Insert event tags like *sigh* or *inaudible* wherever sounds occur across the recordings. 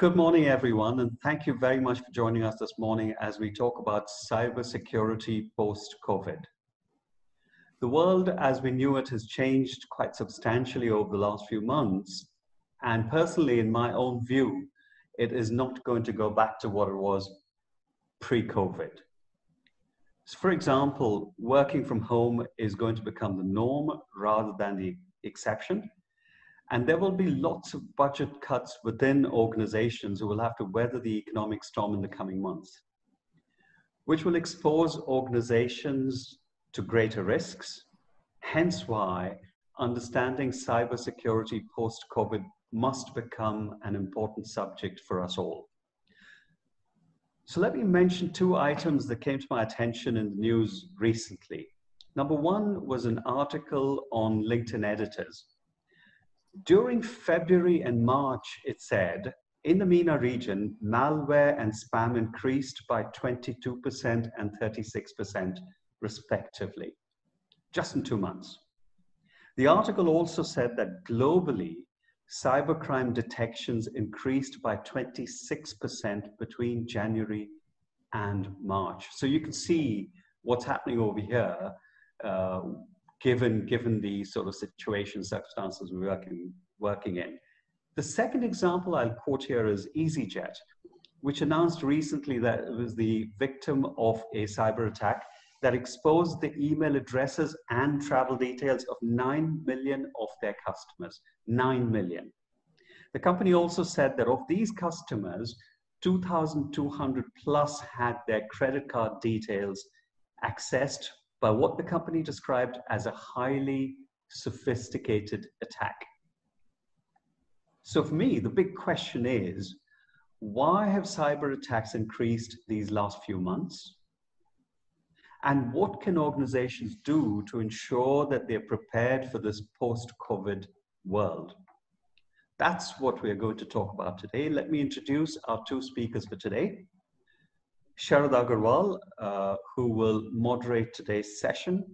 good morning, everyone, and thank you very much for joining us this morning as we talk about cybersecurity post-COVID. The world as we knew it has changed quite substantially over the last few months, and personally, in my own view, it is not going to go back to what it was pre-COVID. So for example, working from home is going to become the norm rather than the exception. And there will be lots of budget cuts within organizations who will have to weather the economic storm in the coming months, which will expose organizations to greater risks. Hence why understanding cybersecurity post-COVID must become an important subject for us all. So let me mention two items that came to my attention in the news recently. Number one was an article on LinkedIn editors during February and March, it said, in the MENA region, malware and spam increased by 22% and 36% respectively, just in two months. The article also said that globally, cybercrime detections increased by 26% between January and March. So you can see what's happening over here uh, given, given the sort of situation, circumstances we're working, working in. The second example I'll quote here is EasyJet, which announced recently that it was the victim of a cyber attack that exposed the email addresses and travel details of 9 million of their customers. 9 million. The company also said that of these customers, 2,200 plus had their credit card details accessed by what the company described as a highly sophisticated attack. So for me, the big question is, why have cyber attacks increased these last few months? And what can organizations do to ensure that they're prepared for this post-COVID world? That's what we're going to talk about today. Let me introduce our two speakers for today. Sharad Agarwal, uh, who will moderate today's session.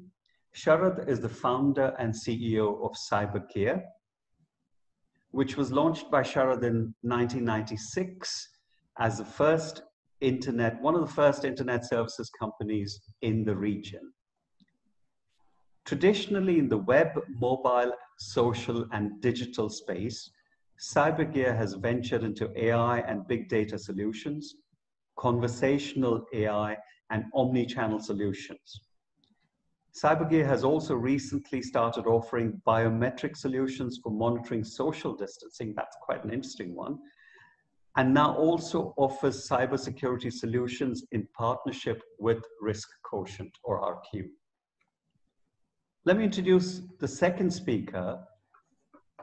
Sharad is the founder and CEO of CyberGear, which was launched by Sharad in 1996 as the first internet, one of the first internet services companies in the region. Traditionally in the web, mobile, social, and digital space, CyberGear has ventured into AI and big data solutions, conversational AI, and omni-channel solutions. CyberGear has also recently started offering biometric solutions for monitoring social distancing. That's quite an interesting one. And now also offers cybersecurity solutions in partnership with Risk Quotient or RQ. Let me introduce the second speaker,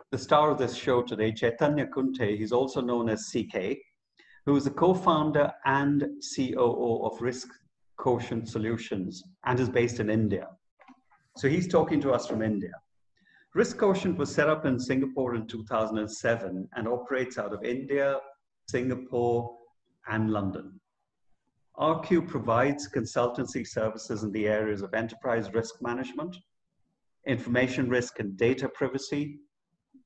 the star of this show today, Chaitanya Kunte. He's also known as CK who is the co-founder and COO of Risk Quotient Solutions and is based in India. So he's talking to us from India. Risk Quotient was set up in Singapore in 2007 and operates out of India, Singapore, and London. RQ provides consultancy services in the areas of enterprise risk management, information risk and data privacy,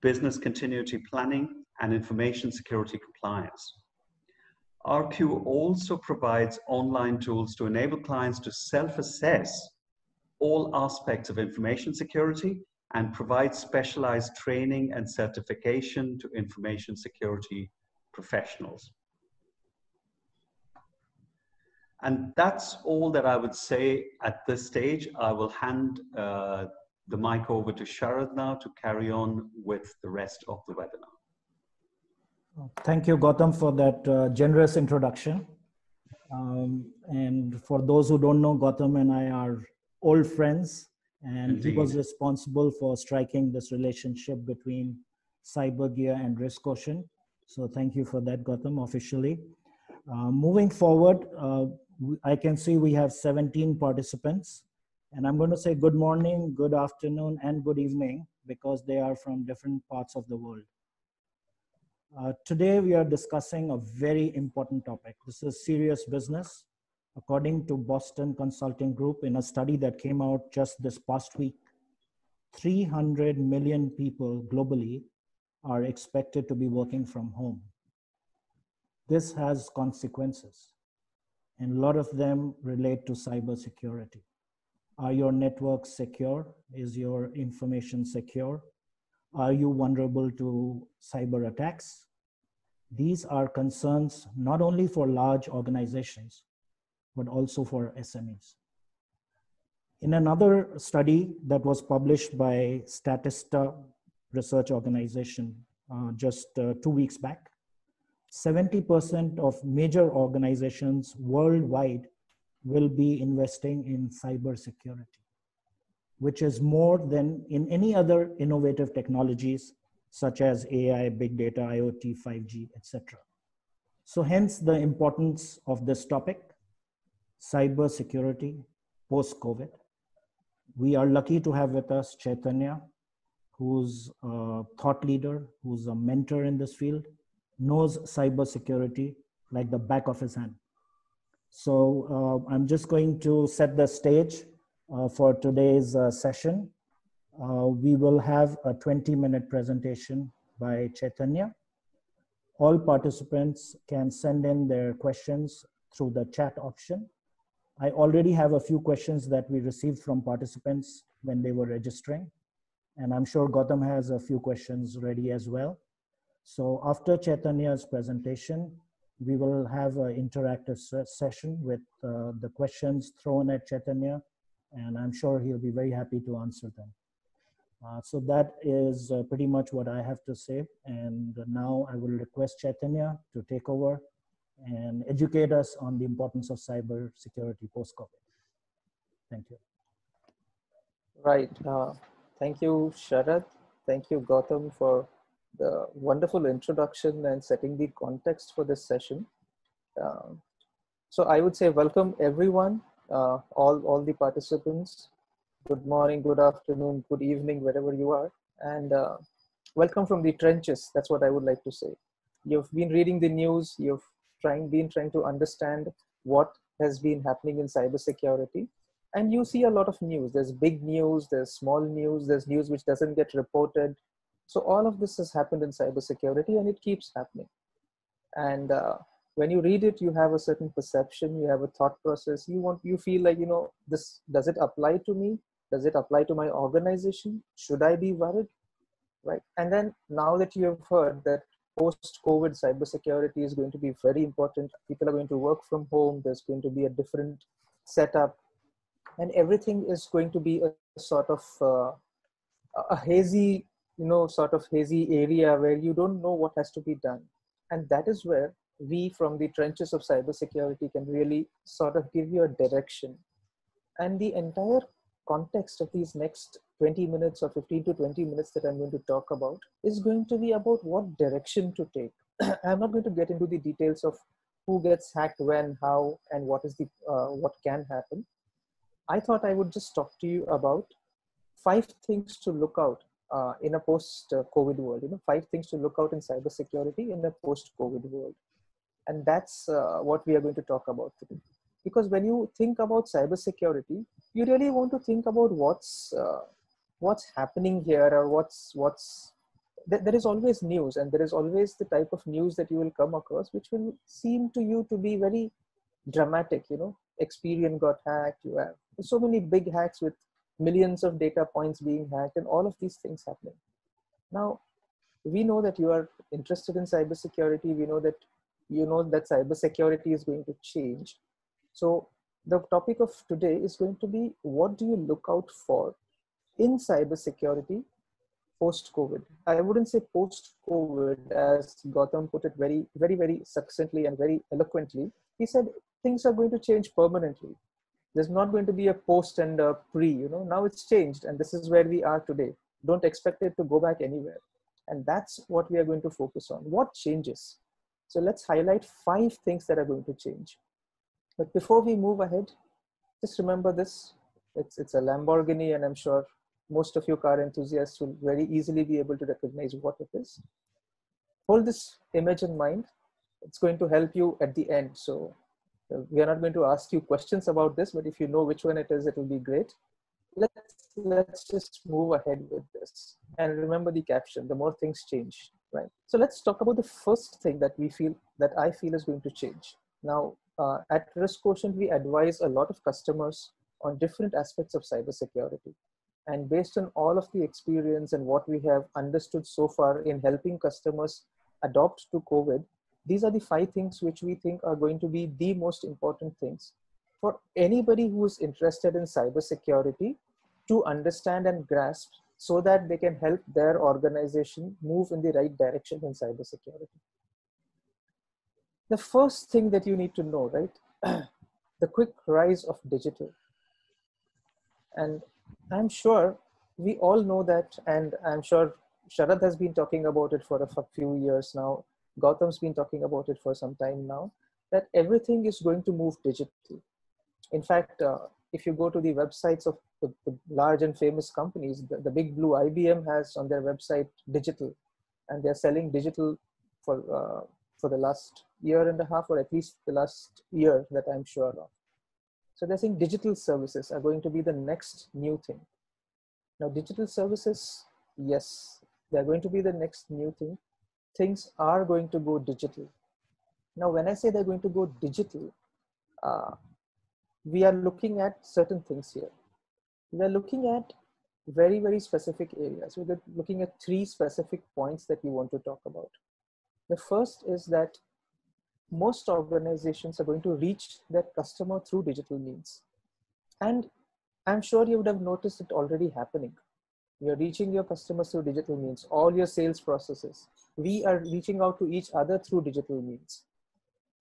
business continuity planning, and information security compliance. RQ also provides online tools to enable clients to self-assess all aspects of information security and provide specialized training and certification to information security professionals. And that's all that I would say at this stage. I will hand uh, the mic over to Sharad now to carry on with the rest of the webinar. Thank you, Gautam, for that uh, generous introduction. Um, and for those who don't know, Gautam and I are old friends, and Indeed. he was responsible for striking this relationship between CyberGear and Risk Quotient. So thank you for that, Gautam, officially. Uh, moving forward, uh, I can see we have 17 participants. And I'm going to say good morning, good afternoon, and good evening because they are from different parts of the world. Uh, today we are discussing a very important topic. This is serious business. According to Boston Consulting Group, in a study that came out just this past week, 300 million people globally are expected to be working from home. this has consequences. And a lot of them relate to cybersecurity. Are your networks secure? Is your information secure? Are you vulnerable to cyber attacks? These are concerns not only for large organizations, but also for SMEs. In another study that was published by Statista Research Organization uh, just uh, two weeks back, 70% of major organizations worldwide will be investing in cybersecurity, which is more than in any other innovative technologies such as AI, big data, IoT, 5G, etc. So hence the importance of this topic, cybersecurity post-COVID. We are lucky to have with us Chaitanya, who's a thought leader, who's a mentor in this field, knows cybersecurity like the back of his hand. So uh, I'm just going to set the stage uh, for today's uh, session. Uh, we will have a 20 minute presentation by Chaitanya. All participants can send in their questions through the chat option. I already have a few questions that we received from participants when they were registering. And I'm sure Gautam has a few questions ready as well. So after Chaitanya's presentation, we will have an interactive session with uh, the questions thrown at Chaitanya, and I'm sure he'll be very happy to answer them. Uh, so that is uh, pretty much what I have to say. And now I will request Chaitanya to take over and educate us on the importance of cyber security post-COVID. Thank you. Right. Uh, thank you, Sharad. Thank you, Gautam, for the wonderful introduction and setting the context for this session. Uh, so I would say welcome everyone, uh, all, all the participants. Good morning, good afternoon, good evening, wherever you are. And uh, welcome from the trenches. That's what I would like to say. You've been reading the news. You've trying, been trying to understand what has been happening in cybersecurity. And you see a lot of news. There's big news, there's small news, there's news which doesn't get reported, so all of this has happened in cybersecurity and it keeps happening. And uh, when you read it, you have a certain perception, you have a thought process. You want, you feel like, you know, this, does it apply to me? Does it apply to my organization? Should I be worried? Right. And then now that you have heard that post-COVID cybersecurity is going to be very important, people are going to work from home, there's going to be a different setup, and everything is going to be a sort of uh, a hazy you know sort of hazy area where you don't know what has to be done and that is where we from the trenches of cybersecurity can really sort of give you a direction. And the entire context of these next 20 minutes or 15 to 20 minutes that i'm going to talk about is going to be about what direction to take. *clears throat* I'm not going to get into the details of who gets hacked when how and what is the uh, what can happen. I thought i would just talk to you about five things to look out uh, in a post-COVID world. You know, five things to look out in cybersecurity in a post-COVID world, and that's uh, what we are going to talk about today. Because when you think about cybersecurity, you really want to think about what's uh, what's happening here or what's what's there is always news and there is always the type of news that you will come across which will seem to you to be very dramatic you know experian got hacked you have so many big hacks with millions of data points being hacked and all of these things happening. Now, we know that you are interested in cybersecurity. We know that you know that cybersecurity is going to change. So the topic of today is going to be what do you look out for in cybersecurity post-COVID? I wouldn't say post-COVID as Gautam put it very, very, very succinctly and very eloquently. He said things are going to change permanently there's not going to be a post and a pre you know now it's changed and this is where we are today don't expect it to go back anywhere and that's what we are going to focus on what changes so let's highlight five things that are going to change. But before we move ahead just remember this. It's it's a lamborghini and i'm sure most of you car enthusiasts will very easily be able to recognize what it is. Hold this image in mind. It's going to help you at the end. So uh, we are not going to ask you questions about this, but if you know which one it is, it will be great. Let's, let's just move ahead with this. And remember the caption, the more things change, right? So let's talk about the first thing that we feel that I feel is going to change. Now, uh, at Risk Quotient, we advise a lot of customers on different aspects of cybersecurity. And based on all of the experience and what we have understood so far in helping customers adopt to COVID, these are the five things which we think are going to be the most important things for anybody who is interested in cybersecurity to understand and grasp so that they can help their organization move in the right direction in cybersecurity. The first thing that you need to know, right? *clears throat* the quick rise of digital. And I'm sure we all know that, and I'm sure Sharad has been talking about it for a few years now. Gautam's been talking about it for some time now, that everything is going to move digitally. In fact, uh, if you go to the websites of the, the large and famous companies, the, the, big blue IBM has on their website digital, and they're selling digital for uh, for the last year and a half, or at least the last year that I'm sure of. So they're saying digital services are going to be the next new thing. Now, digital services, yes, they're going to be the next new thing. Things are going to go digital. Now, when I say they're going to go digital, uh, we are looking at certain things here. We are looking at very, very specific areas. We're looking at three specific points that we want to talk about. The first is that most organizations are going to reach their customer through digital means. And I'm sure you would have noticed it already happening. You're reaching your customers through digital means, all your sales processes. We are reaching out to each other through digital means.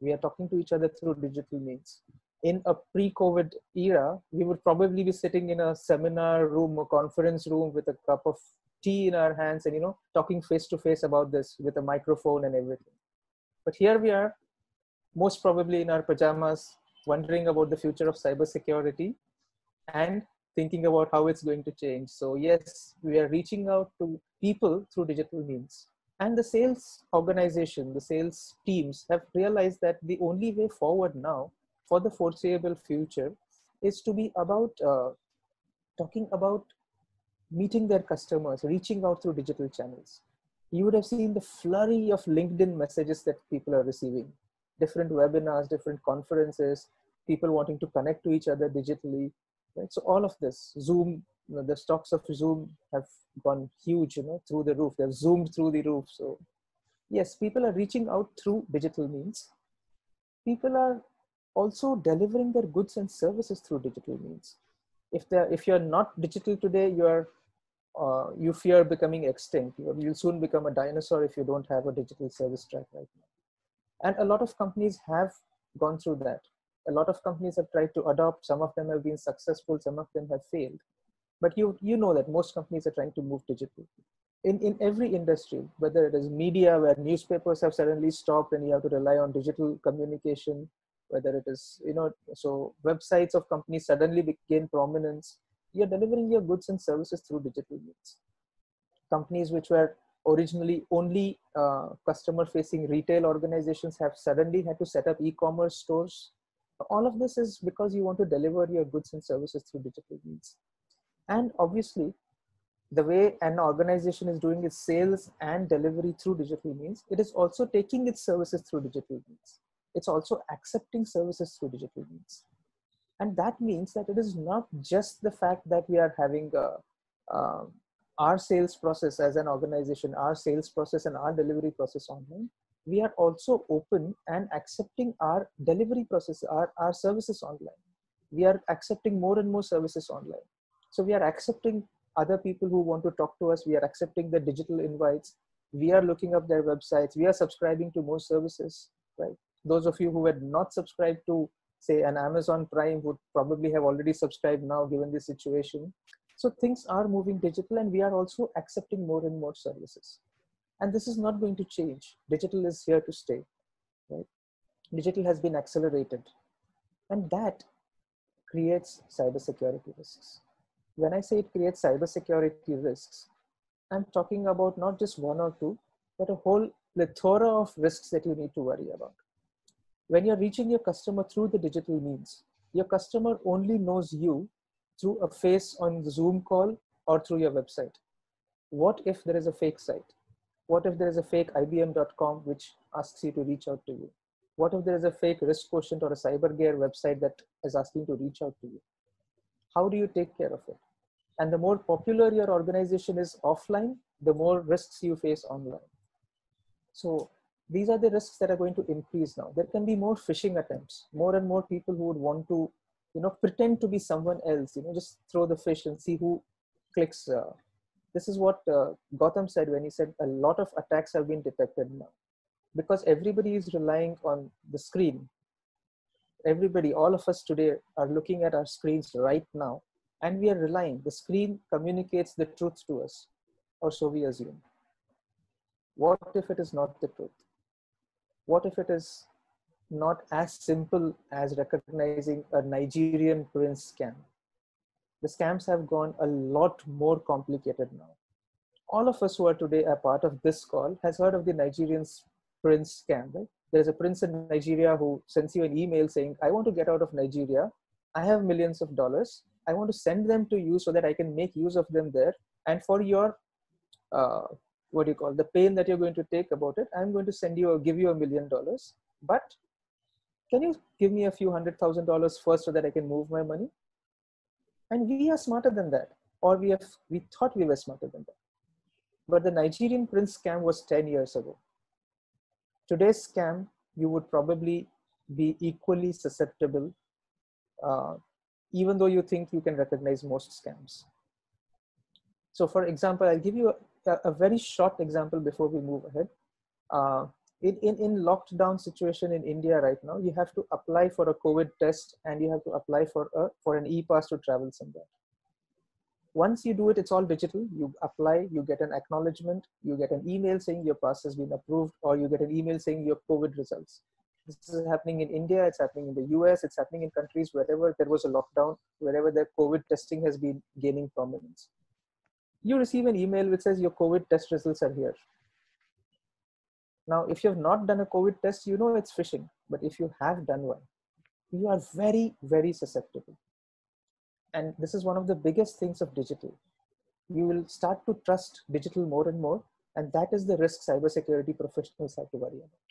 We are talking to each other through digital means. In a pre COVID era, we would probably be sitting in a seminar room or conference room with a cup of tea in our hands and, you know, talking face to face about this with a microphone and everything. But here we are, most probably in our pajamas, wondering about the future of cybersecurity and thinking about how it's going to change. So yes, we are reaching out to people through digital means. And the sales organization, the sales teams have realized that the only way forward now for the foreseeable future is to be about uh, talking about meeting their customers, reaching out through digital channels. You would have seen the flurry of LinkedIn messages that people are receiving, different webinars, different conferences, people wanting to connect to each other digitally, right? So all of this, Zoom, you know, the stocks of Zoom have gone huge, you know, through the roof. They've zoomed through the roof. So yes, people are reaching out through digital means. People are also delivering their goods and services through digital means. If if you're not digital today, you're uh, you fear becoming extinct. You, you'll soon become a dinosaur if you don't have a digital service track right now. And a lot of companies have gone through that a lot of companies have tried to adopt some of them have been successful some of them have failed but you you know that most companies are trying to move digital in in every industry whether it is media where newspapers have suddenly stopped and you have to rely on digital communication whether it is you know so websites of companies suddenly gain prominence you're delivering your goods and services through digital means. Companies which were originally only uh, customer facing retail organizations have suddenly had to set up e-commerce stores. All of this is because you want to deliver your goods and services through digital means. And obviously the way an organization is doing its sales and delivery through digital means it is also taking its services through digital means it's also accepting services through digital means and that means that it is not just the fact that we are having a, uh, our sales process as an organization our sales process and our delivery process online we are also open and accepting our delivery process, our, our services online. We are accepting more and more services online. So we are accepting other people who want to talk to us. We are accepting the digital invites. We are looking up their websites. We are subscribing to more services, right? Those of you who had not subscribed to, say, an Amazon Prime would probably have already subscribed now, given the situation. So things are moving digital, and we are also accepting more and more services. And this is not going to change. Digital is here to stay right? Digital has been accelerated. And that creates cybersecurity risks. When i say it creates cybersecurity risks i'm talking about not just one or two but a whole plethora of risks that you need to worry about when you're reaching your customer through the digital means your customer only knows you through a face on the zoom call or through your website what if there is a fake site What if there is a fake IBM.com which asks you to reach out to you? What if there is a fake risk quotient or a CyberGear website that is asking to reach out to you? How do you take care of it? And the more popular your organization is offline, the more risks you face online. So these are the risks that are going to increase now. There can be more phishing attempts, more and more people who would want to, you know, pretend to be someone else, you know, just throw the fish and see who clicks. Uh, this is what uh, Gautam said when he said a lot of attacks have been detected now because everybody is relying on the screen. Everybody, all of us today are looking at our screens right now and we are relying. The screen communicates the truth to us, or so we assume. What if it is not the truth? What if it is not as simple as recognizing a Nigerian prince scam? The scams have gone a lot more complicated now. All of us who are today a part of this call has heard of the Nigerian prince scam, right? There's a prince in Nigeria who sends you an email saying, I want to get out of Nigeria. I have millions of dollars. I want to send them to you so that I can make use of them there. And for your uh, what do you call the pain that you're going to take about it i'm going to send you or give you a million dollars. But can you give me a few hundred thousand dollars first so that i can move my money? And we are smarter than that. Or we have we thought we were smarter than that. But the nigerian prince scam was 10 years ago. Today's scam you would probably be equally susceptible uh, even though you think you can recognize most scams. So for example i'll give you a, very short example before we move ahead. Uh, in, in, in lockdown situation in India right now, you have to apply for a COVID test and you have to apply for, a, for an e-pass to travel somewhere. Once you do it, it's all digital. You apply, you get an acknowledgement, you get an email saying your pass has been approved, or you get an email saying your COVID results. This is happening in India, it's happening in the US, it's happening in countries wherever there was a lockdown, wherever the COVID testing has been gaining prominence you receive an email which says your COVID test results are here. Now, if you have not done a COVID test, you know it's phishing. But if you have done one, you are very, very susceptible. And this is one of the biggest things of digital. You will start to trust digital more and more. And that is the risk cybersecurity professionals have to worry about.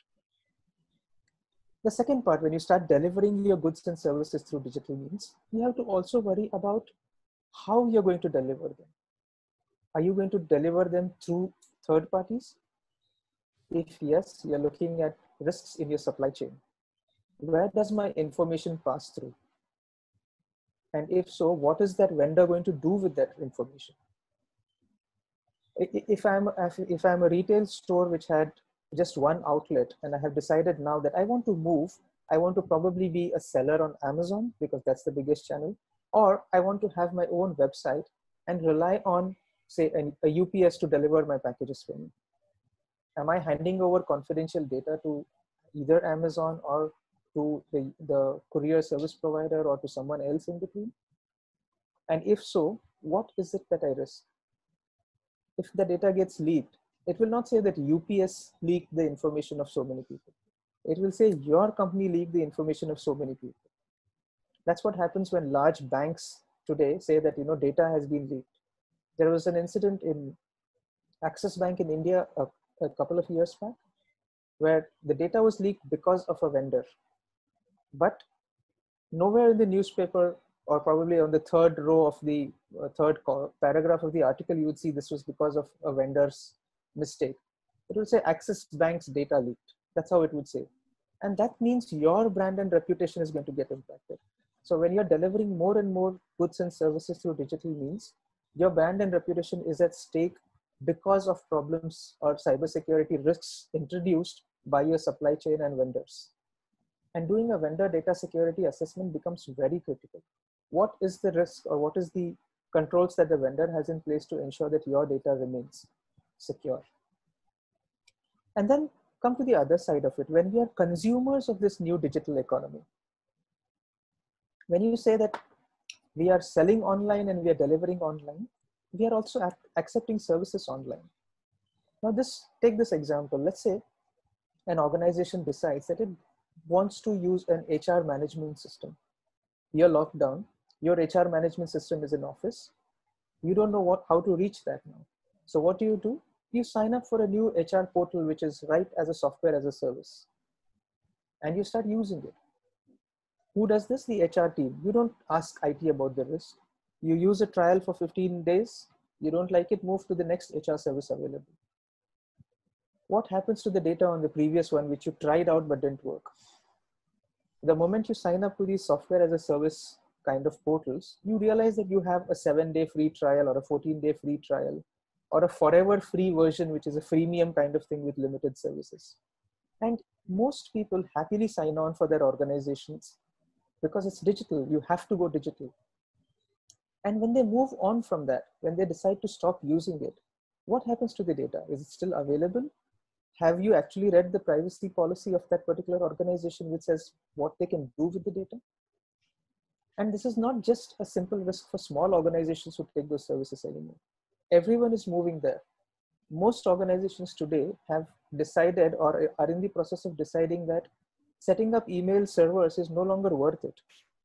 The second part, when you start delivering your goods and services through digital means, you have to also worry about how you're going to deliver them are you going to deliver them through third parties? If yes, you're looking at risks in your supply chain. Where does my information pass through? And if so, what is that vendor going to do with that information? If I'm, if I'm a retail store which had just one outlet and I have decided now that I want to move, I want to probably be a seller on Amazon because that's the biggest channel, or I want to have my own website and rely on say a UPS to deliver my packages for me? Am I handing over confidential data to either Amazon or to the, the courier service provider or to someone else in between? And if so, what is it that I risk? If the data gets leaked, it will not say that UPS leaked the information of so many people. It will say your company leaked the information of so many people. That's what happens when large banks today say that you know data has been leaked there was an incident in Axis Bank in India a, a couple of years back where the data was leaked because of a vendor. But nowhere in the newspaper or probably on the third row of the uh, third paragraph of the article, you would see this was because of a vendor's mistake. It would say Axis Bank's data leaked. That's how it would say. And that means your brand and reputation is going to get impacted. So when you're delivering more and more goods and services through digital means, your brand and reputation is at stake because of problems or cybersecurity risks introduced by your supply chain and vendors. And doing a vendor data security assessment becomes very critical. What is the risk or what is the controls that the vendor has in place to ensure that your data remains secure? And then come to the other side of it. When we are consumers of this new digital economy, when you say that we are selling online and we are delivering online. We are also accepting services online. Now this take this example. Let's say an organization decides that it wants to use an hr management system. You're locked down. Your hr management system is in office. You don't know what how to reach that now. So what do you do? You sign up for a new HR portal, which is right as a software as a service, and you start using it. Who does this? The HR team. You don't ask IT about the risk. You use a trial for 15 days. You don't like it, move to the next HR service available. What happens to the data on the previous one, which you tried out but didn't work? The moment you sign up to these software as a service kind of portals, you realize that you have a seven day free trial or a 14 day free trial or a forever free version, which is a freemium kind of thing with limited services. And most people happily sign on for their organizations because it's digital. You have to go digital. And when they move on from that, when they decide to stop using it, what happens to the data? Is it still available? Have you actually read the privacy policy of that particular organization which says what they can do with the data? And this is not just a simple risk for small organizations who take those services anymore. Everyone is moving there. Most organizations today have decided or are in the process of deciding that setting up email servers is no longer worth it.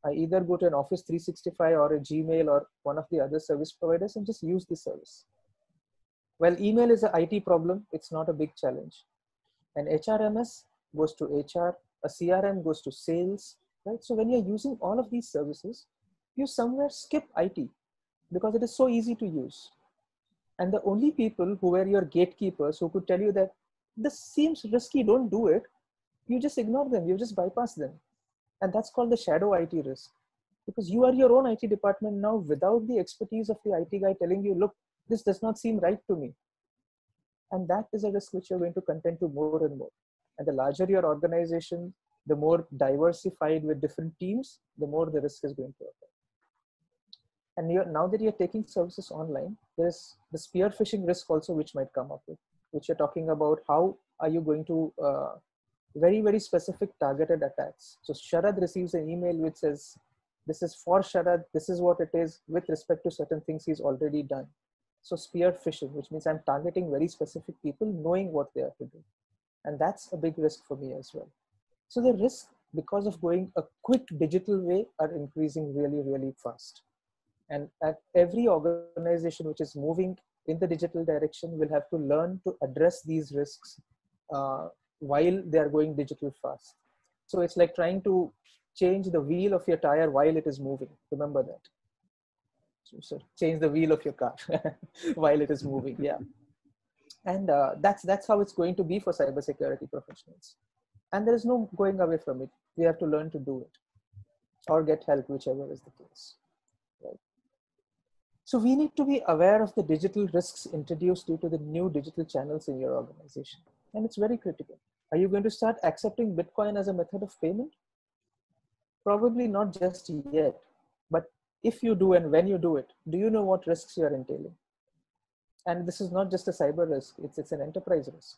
I either go to an Office 365 or a Gmail or one of the other service providers and just use the service. Well, email is an IT problem. It's not a big challenge. An HRMS goes to HR, a CRM goes to sales, right? So when you're using all of these services, you somewhere skip IT because it is so easy to use. And the only people who were your gatekeepers who could tell you that this seems risky, don't do it, you just ignore them, you just bypass them. And that's called the shadow IT risk. Because you are your own IT department now without the expertise of the IT guy telling you, look, this does not seem right to me. And that is a risk which you're going to contend to more and more. And the larger your organization, the more diversified with different teams, the more the risk is going to occur. And now that you're taking services online, there's the spear phishing risk also which might come up with, which you're talking about how are you going to uh, very, very specific targeted attacks. So Sharad receives an email which says, this is for Sharad, this is what it is with respect to certain things he's already done. So spear phishing, which means I'm targeting very specific people knowing what they are to do. And that's a big risk for me as well. So the risk because of going a quick digital way are increasing really, really fast. And at every organization which is moving in the digital direction will have to learn to address these risks uh, while they are going digital fast. So it's like trying to change the wheel of your tire while it is moving. Remember that. So, change the wheel of your car *laughs* while it is moving. Yeah. And uh, that's that's how it's going to be for cybersecurity professionals. And there is no going away from it. We have to learn to do it or get help, whichever is the case. Right. So we need to be aware of the digital risks introduced due to the new digital channels in your organization. And it's very critical. Are you going to start accepting Bitcoin as a method of payment? Probably not just yet, but if you do and when you do it, do you know what risks you are entailing? And this is not just a cyber risk, it's, it's an enterprise risk.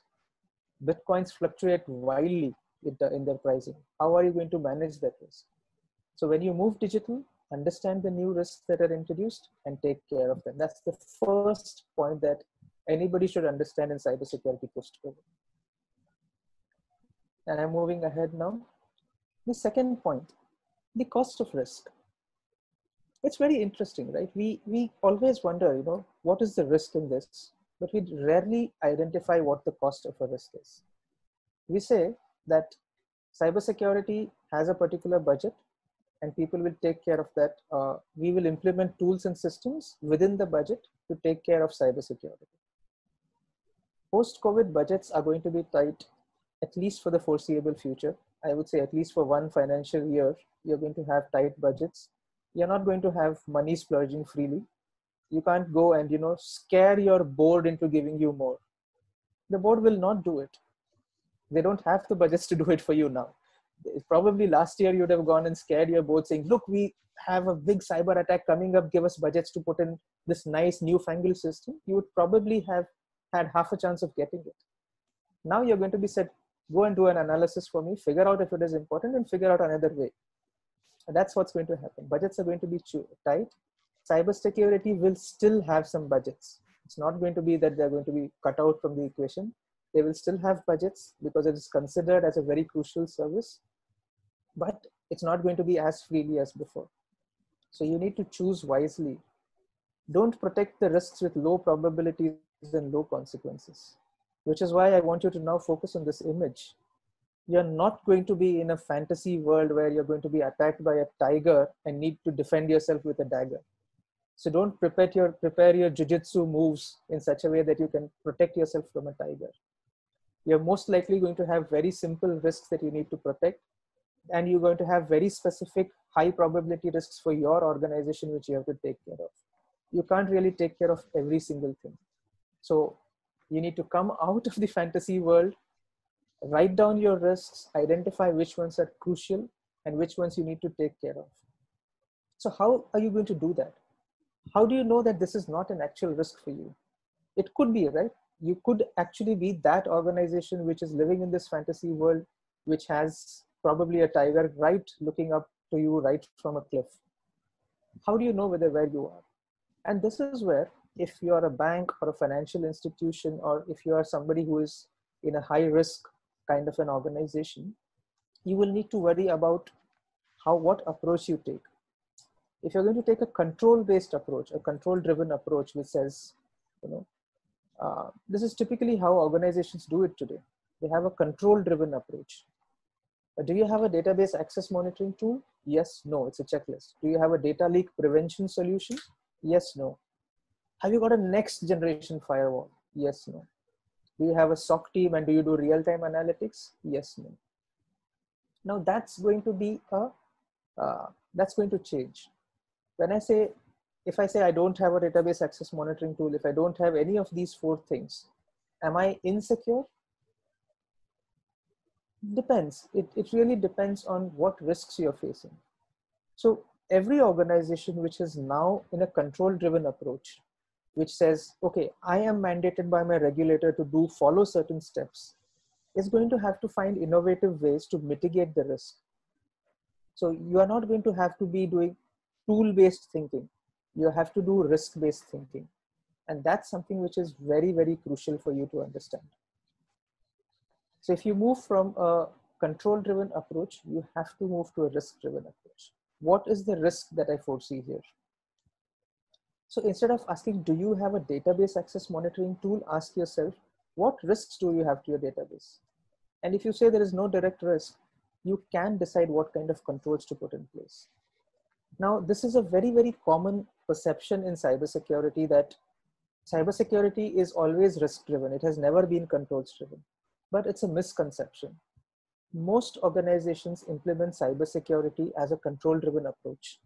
Bitcoins fluctuate wildly in their pricing. How are you going to manage that risk? So when you move digital, understand the new risks that are introduced and take care of them. That's the first point that anybody should understand in cybersecurity post-COVID. And I'm moving ahead now. The second point, the cost of risk. It's very interesting, right? We, we always wonder, you know, what is the risk in this? But we rarely identify what the cost of a risk is. We say that cybersecurity has a particular budget and people will take care of that. Uh, we will implement tools and systems within the budget to take care of cybersecurity. Post-COVID budgets are going to be tight at least for the foreseeable future. I would say at least for one financial year, you're going to have tight budgets. You're not going to have money splurging freely. You can't go and, you know, scare your board into giving you more. The board will not do it. They don't have the budgets to do it for you now. Probably last year you'd have gone and scared your board saying, look, we have a big cyber attack coming up, give us budgets to put in this nice newfangled system. You would probably have had half a chance of getting it. Now you're going to be said, go and do an analysis for me, figure out if it is important and figure out another way. That's what's going to happen. Budgets are going to be tight. Cybersecurity will still have some budgets. It's not going to be that they're going to be cut out from the equation. They will still have budgets because it is considered as a very crucial service, but it's not going to be as freely as before. So you need to choose wisely. Don't protect the risks with low probabilities and low consequences, which is why I want you to now focus on this image. You're not going to be in a fantasy world where you're going to be attacked by a tiger and need to defend yourself with a dagger. So don't prepare your prepare your jujitsu moves in such a way that you can protect yourself from a tiger. You're most likely going to have very simple risks that you need to protect, and you're going to have very specific high probability risks for your organization which you have to take care of. You can't really take care of every single thing. So you need to come out of the fantasy world, write down your risks, identify which ones are crucial and which ones you need to take care of. So how are you going to do that? how do you know that this is not an actual risk for you? It could be, right? You could actually be that organization which is living in this fantasy world, which has probably a tiger right looking up to you right from a cliff. How do you know whether where you are? And this is where, if you are a bank or a financial institution, or if you are somebody who is in a high risk kind of an organization, you will need to worry about how what approach you take. If you're going to take a control based approach a control driven approach which says you know uh, this is typically how organizations do it today. They have a control driven approach do you have a database access monitoring tool? Yes no it's a checklist. Do you have a data leak prevention solution? Yes no have you got a next generation firewall yes no do you have a soc team and do you do real time analytics yes no now that's going to be a uh, that's going to change when I say, if I say I don't have a database access monitoring tool, if I don't have any of these four things, am I insecure? Depends. It, it really depends on what risks you're facing. So every organization which is now in a control driven approach, which says, okay, I am mandated by my regulator to do follow certain steps, is going to have to find innovative ways to mitigate the risk. So you are not going to have to be doing tool based thinking. You have to do risk based thinking. And that's something which is very very crucial for you to understand. So if you move from a control driven approach you have to move to a risk driven approach. What is the risk that i foresee here so instead of asking do you have a database access monitoring tool ask yourself what risks do you have to your database and if you say there is no direct risk you can decide what kind of controls to put in place now, this is a very, very common perception in cybersecurity that cybersecurity is always risk driven. It has never been controls driven, but it's a misconception. Most organizations implement cybersecurity as a control driven approach.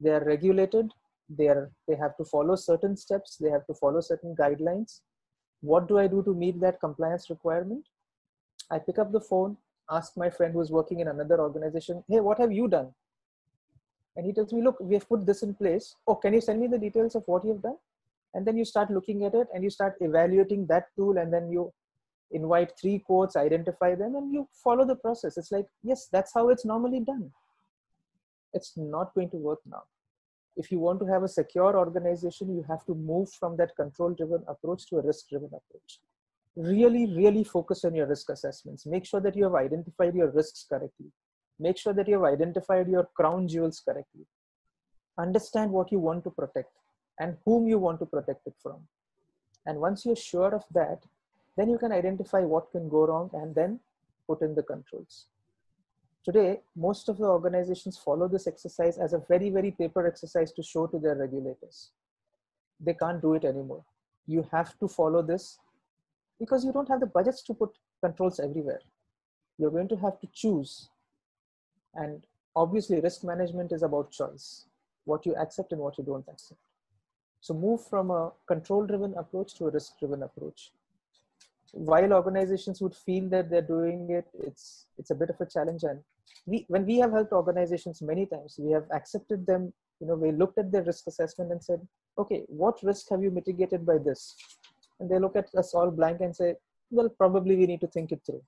They are regulated, they, are, they have to follow certain steps, they have to follow certain guidelines. What do I do to meet that compliance requirement? I pick up the phone, ask my friend who's working in another organization, hey, what have you done? and he tells me look we have put this in place oh can you send me the details of what you've done and then you start looking at it and you start evaluating that tool and then you invite three quotes identify them and you follow the process it's like yes that's how it's normally done it's not going to work now if you want to have a secure organization you have to move from that control driven approach to a risk driven approach. Really really focus on your risk assessments. Make sure that you have identified your risks correctly. Make sure that you have identified your crown jewels correctly. Understand what you want to protect and whom you want to protect it from. And once you're sure of that then you can identify what can go wrong and then put in the controls today most of the organizations follow this exercise as a very very paper exercise to show to their regulators. They can't do it anymore. You have to follow this because you don't have the budgets to put controls everywhere. You're going to have to choose. And obviously, risk management is about choice. What you accept and what you don't accept. So, move from a control driven approach to a risk driven approach. While organizations would feel that they're doing it, it's, it's a bit of a challenge. And we, when we have helped organizations many times, we have accepted them. You know, we looked at their risk assessment and said, okay, what risk have you mitigated by this? And they look at us all blank and say, well, probably we need to think it through.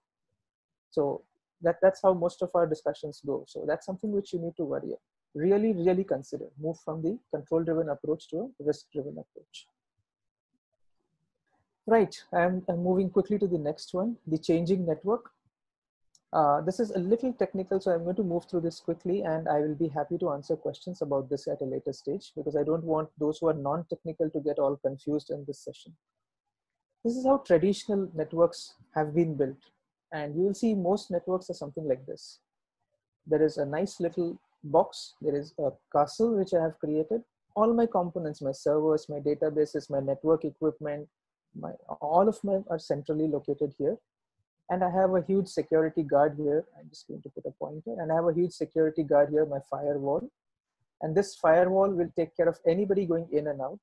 So that that's how most of our discussions go so that's something which you need to worry really really consider move from the control driven approach to a risk driven approach right I'm, I'm moving quickly to the next one the changing network uh, this is a little technical so i'm going to move through this quickly and i will be happy to answer questions about this at a later stage because i don't want those who are non-technical to get all confused in this session this is how traditional networks have been built. And you will see most networks are something like this. There is a nice little box. There is a castle which I have created. All my components, my servers, my databases, my network equipment, my all of them are centrally located here. And I have a huge security guard here. I'm just going to put a pointer. And I have a huge security guard here, my firewall. And this firewall will take care of anybody going in and out.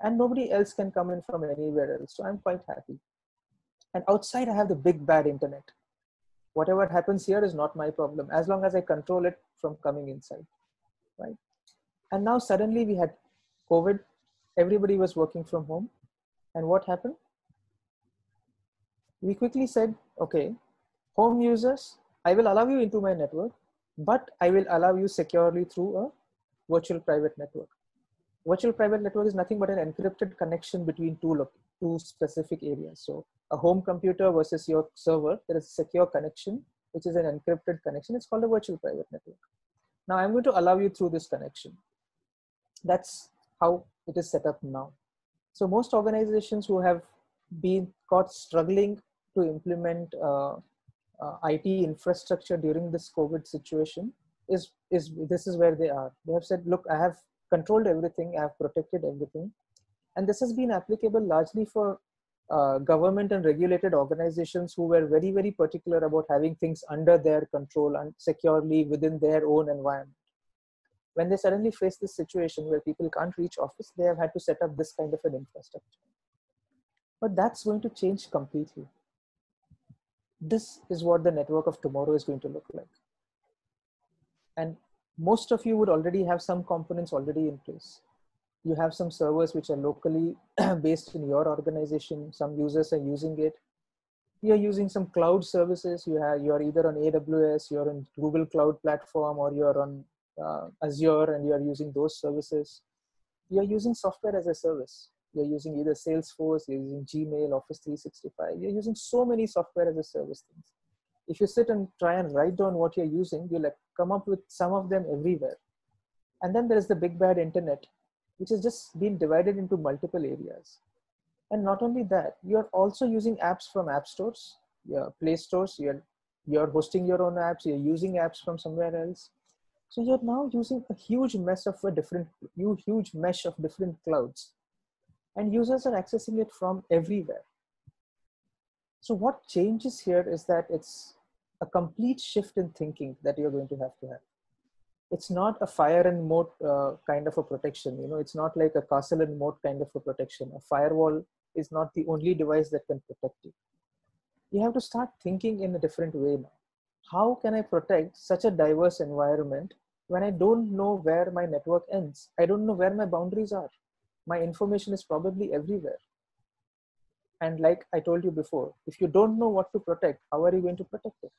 And nobody else can come in from anywhere else. So I'm quite happy. And outside, I have the big bad internet. Whatever happens here is not my problem as long as I control it from coming inside. Right. And now suddenly we had COVID. Everybody was working from home. And what happened? We quickly said, okay, home users, I will allow you into my network, but I will allow you securely through a virtual private network. Virtual private network is nothing but an encrypted connection between two, two specific areas. So a home computer versus your server, there is a secure connection, which is an encrypted connection. It's called a virtual private network. Now I'm going to allow you through this connection. That's how it is set up now. So most organizations who have been caught struggling to implement uh, uh, IT infrastructure during this COVID situation is, is this is where they are. They have said, look, I have controlled everything, I have protected everything. And this has been applicable largely for uh, government and regulated organizations who were very, very particular about having things under their control and securely within their own environment. When they suddenly face this situation where people can't reach office, they have had to set up this kind of an infrastructure. But that's going to change completely. This is what the network of tomorrow is going to look like. And most of you would already have some components already in place you have some servers which are locally *clears throat* based in your organization some users are using it you're using some cloud services you have you're either on aws you're on google cloud platform or you're on Uh, azure and you're using those services you're using software as a service you're using either salesforce you're using gmail office 365 you're using so many software as a service things if you sit and try and write down what you're using you'll like come up with some of them everywhere and then there is the big bad internet which has just been divided into multiple areas. And not only that, you're also using apps from app stores, your play stores, you're, you're hosting your own apps, you're using apps from somewhere else. So you're now using a huge mess of a different, huge mesh of different clouds. And users are accessing it from everywhere. So what changes here is that it's a complete shift in thinking that you're going to have to have. It's not a fire and moat uh, kind of a protection you know. It's not like a castle and moat kind of a protection. A firewall is not the only device that can protect you. You have to start thinking in a different way now how can i protect such a diverse environment when i don't know where my network ends i don't know where my boundaries are my information is probably everywhere and like i told you before if you don't know what to protect how are you going to protect it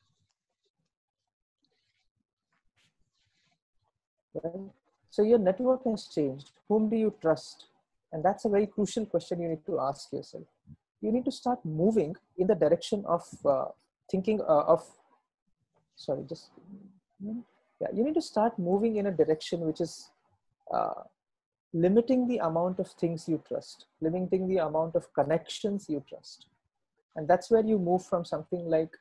Right? So your network has changed. Whom do you trust? And that's a very crucial question you need to ask yourself. You need to start moving in the direction of uh, thinking uh, of, sorry, just, yeah, you need to start moving in a direction which is uh, limiting the amount of things you trust, limiting the amount of connections you trust. And that's where you move from something like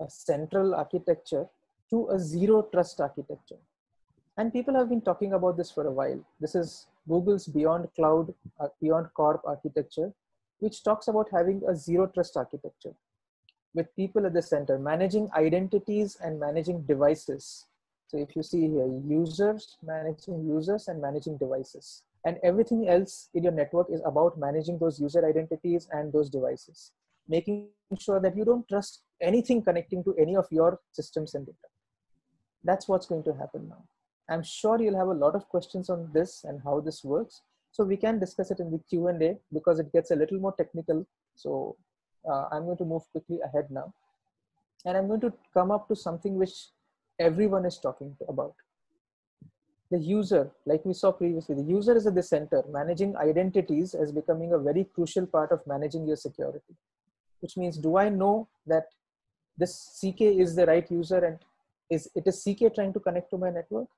a central architecture to a zero trust architecture. And people have been talking about this for a while. This is Google's Beyond Cloud, uh, Beyond Corp architecture, which talks about having a zero trust architecture with people at the center, managing identities and managing devices. So if you see here, users, managing users and managing devices. And everything else in your network is about managing those user identities and those devices, making sure that you don't trust anything connecting to any of your systems and data. That's what's going to happen now. I'm sure you'll have a lot of questions on this and how this works. So we can discuss it in the Q&A because it gets a little more technical. So uh, I'm going to move quickly ahead now. And I'm going to come up to something which everyone is talking about. The user, like we saw previously, the user is at the center. Managing identities is becoming a very crucial part of managing your security. Which means, do I know that this CK is the right user and is it is CK trying to connect to my network?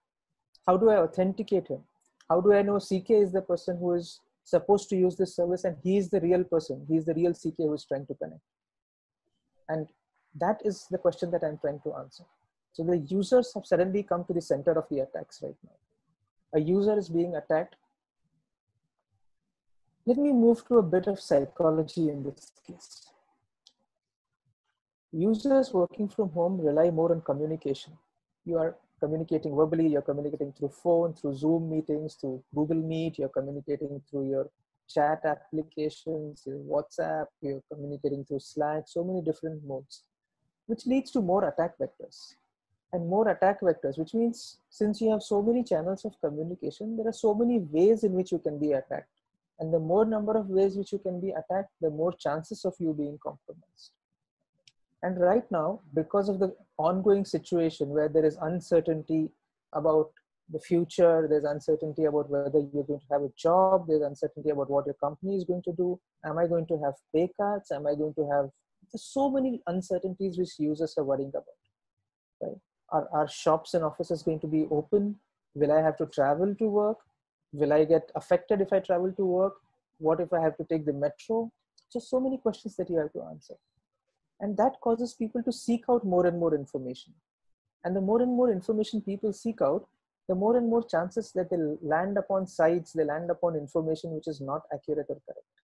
how do I authenticate him? How do I know CK is the person who is supposed to use this service and he is the real person he is the real ck who is trying to connect. And that is the question that i'm trying to answer. So the users have suddenly come to the center of the attacks right now. A user is being attacked. Let me move to a bit of psychology in this case. Users working from home rely more on communication. You are communicating verbally, you're communicating through phone, through Zoom meetings, through Google Meet, you're communicating through your chat applications, your WhatsApp, you're communicating through Slack, so many different modes, which leads to more attack vectors. And more attack vectors, which means since you have so many channels of communication, there are so many ways in which you can be attacked. And the more number of ways which you can be attacked, the more chances of you being compromised. And right now, because of the ongoing situation where there is uncertainty about the future, there's uncertainty about whether you're going to have a job, there's uncertainty about what your company is going to do. Am I going to have pay cuts? Am I going to have there's so many uncertainties which users are worrying about. Right? Are, are shops and offices going to be open? Will I have to travel to work? Will I get affected if I travel to work? What if I have to take the metro? Just so many questions that you have to answer and that causes people to seek out more and more information. And the more and more information people seek out the more and more chances that they land upon sites they land upon information which is not accurate or correct.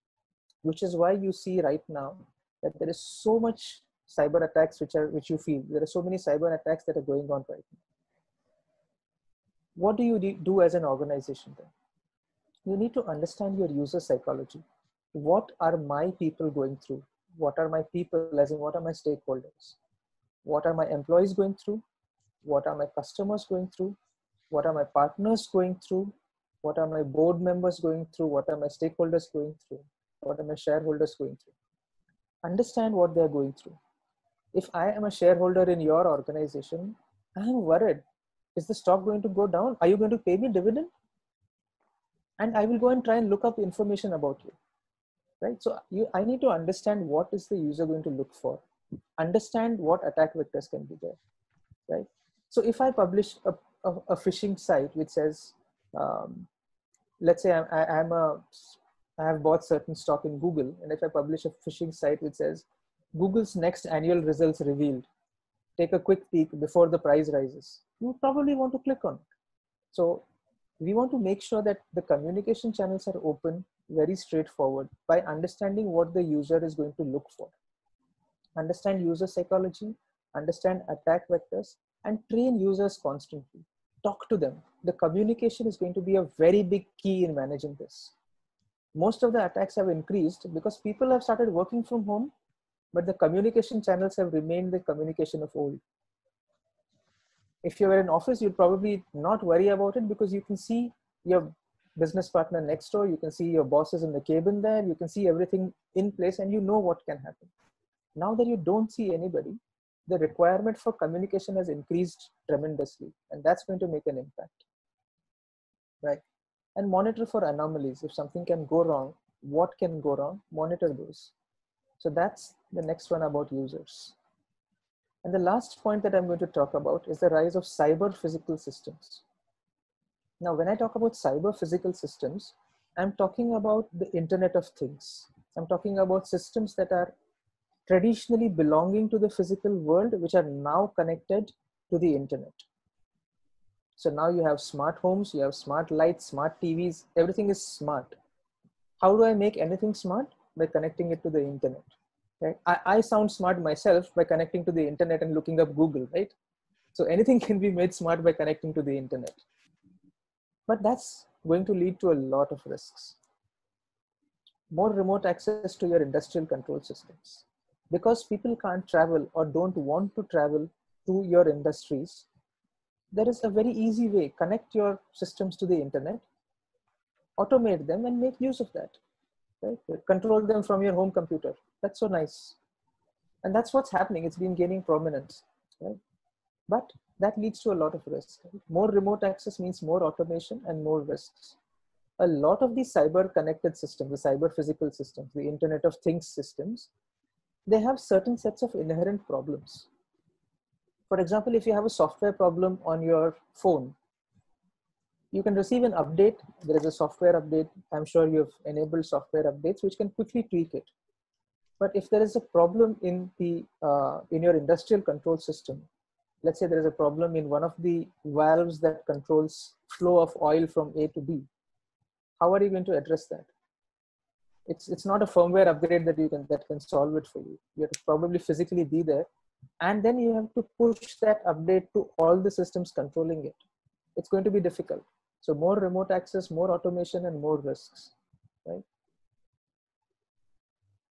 Which is why you see right now that there is so much cyber attacks which are which you feel. There are so many cyber attacks that are going on right now. What do you do as an organization then? You need to understand your user psychology. What are my people going through what are my people as in what are my stakeholders? What are my employees going through? What are my customers going through? What are my partners going through? What are my board members going through? What are my stakeholders going through? What are my shareholders going through? Understand what they're going through. If i am a shareholder in your organization i am worried is the stock going to go down? Are you going to pay me dividend? And i will go and try and look up information about you right? So you, I need to understand what is the user going to look for, understand what attack vectors can be there, right? So if I publish a, a, a phishing site which says, um, let's say I'm, I, am a, I have bought certain stock in Google, and if I publish a phishing site which says, Google's next annual results revealed, take a quick peek before the price rises, you probably want to click on it. So we want to make sure that the communication channels are open very straightforward by understanding what the user is going to look for. Understand user psychology, understand attack vectors, and train users constantly. Talk to them. The communication is going to be a very big key in managing this. Most of the attacks have increased because people have started working from home, but the communication channels have remained the communication of old. If you were in office, you'd probably not worry about it because you can see your business partner next door you can see your bosses in the cabin there you can see everything in place and you know what can happen. Now that you don't see anybody the requirement for communication has increased tremendously and that's going to make an impact. Right? And monitor for anomalies. If something can go wrong what can go wrong? Monitor those. So that's the next one about users. And the last point that i'm going to talk about is the rise of cyber physical systems now, when I talk about cyber physical systems, I'm talking about the Internet of Things. I'm talking about systems that are traditionally belonging to the physical world, which are now connected to the Internet. So now you have smart homes, you have smart lights, smart TVs, everything is smart. How do I make anything smart? By connecting it to the Internet. Right? I, I sound smart myself by connecting to the Internet and looking up Google, right? So anything *laughs* can be made smart by connecting to the Internet. But that's going to lead to a lot of risks. More remote access to your industrial control systems. Because people can't travel or don't want to travel to your industries, there is a very easy way. Connect your systems to the internet, automate them and make use of that. Right? Control them from your home computer. That's so nice. And that's what's happening. It's been gaining prominence. Right? But that leads to a lot of risks. More remote access means more automation and more risks. A lot of these cyber connected systems, the cyber physical systems, the Internet of Things systems, they have certain sets of inherent problems. For example, if you have a software problem on your phone, you can receive an update. There is a software update. I'm sure you've enabled software updates, which can quickly tweak it. But if there is a problem in the uh, in your industrial control system, let's say there is a problem in one of the valves that controls flow of oil from A to B, how are you going to address that? It's it's not a firmware upgrade that you can that can solve it for you. You have to probably physically be there, and then you have to push that update to all the systems controlling it. It's going to be difficult. So more remote access, more automation, and more risks, right?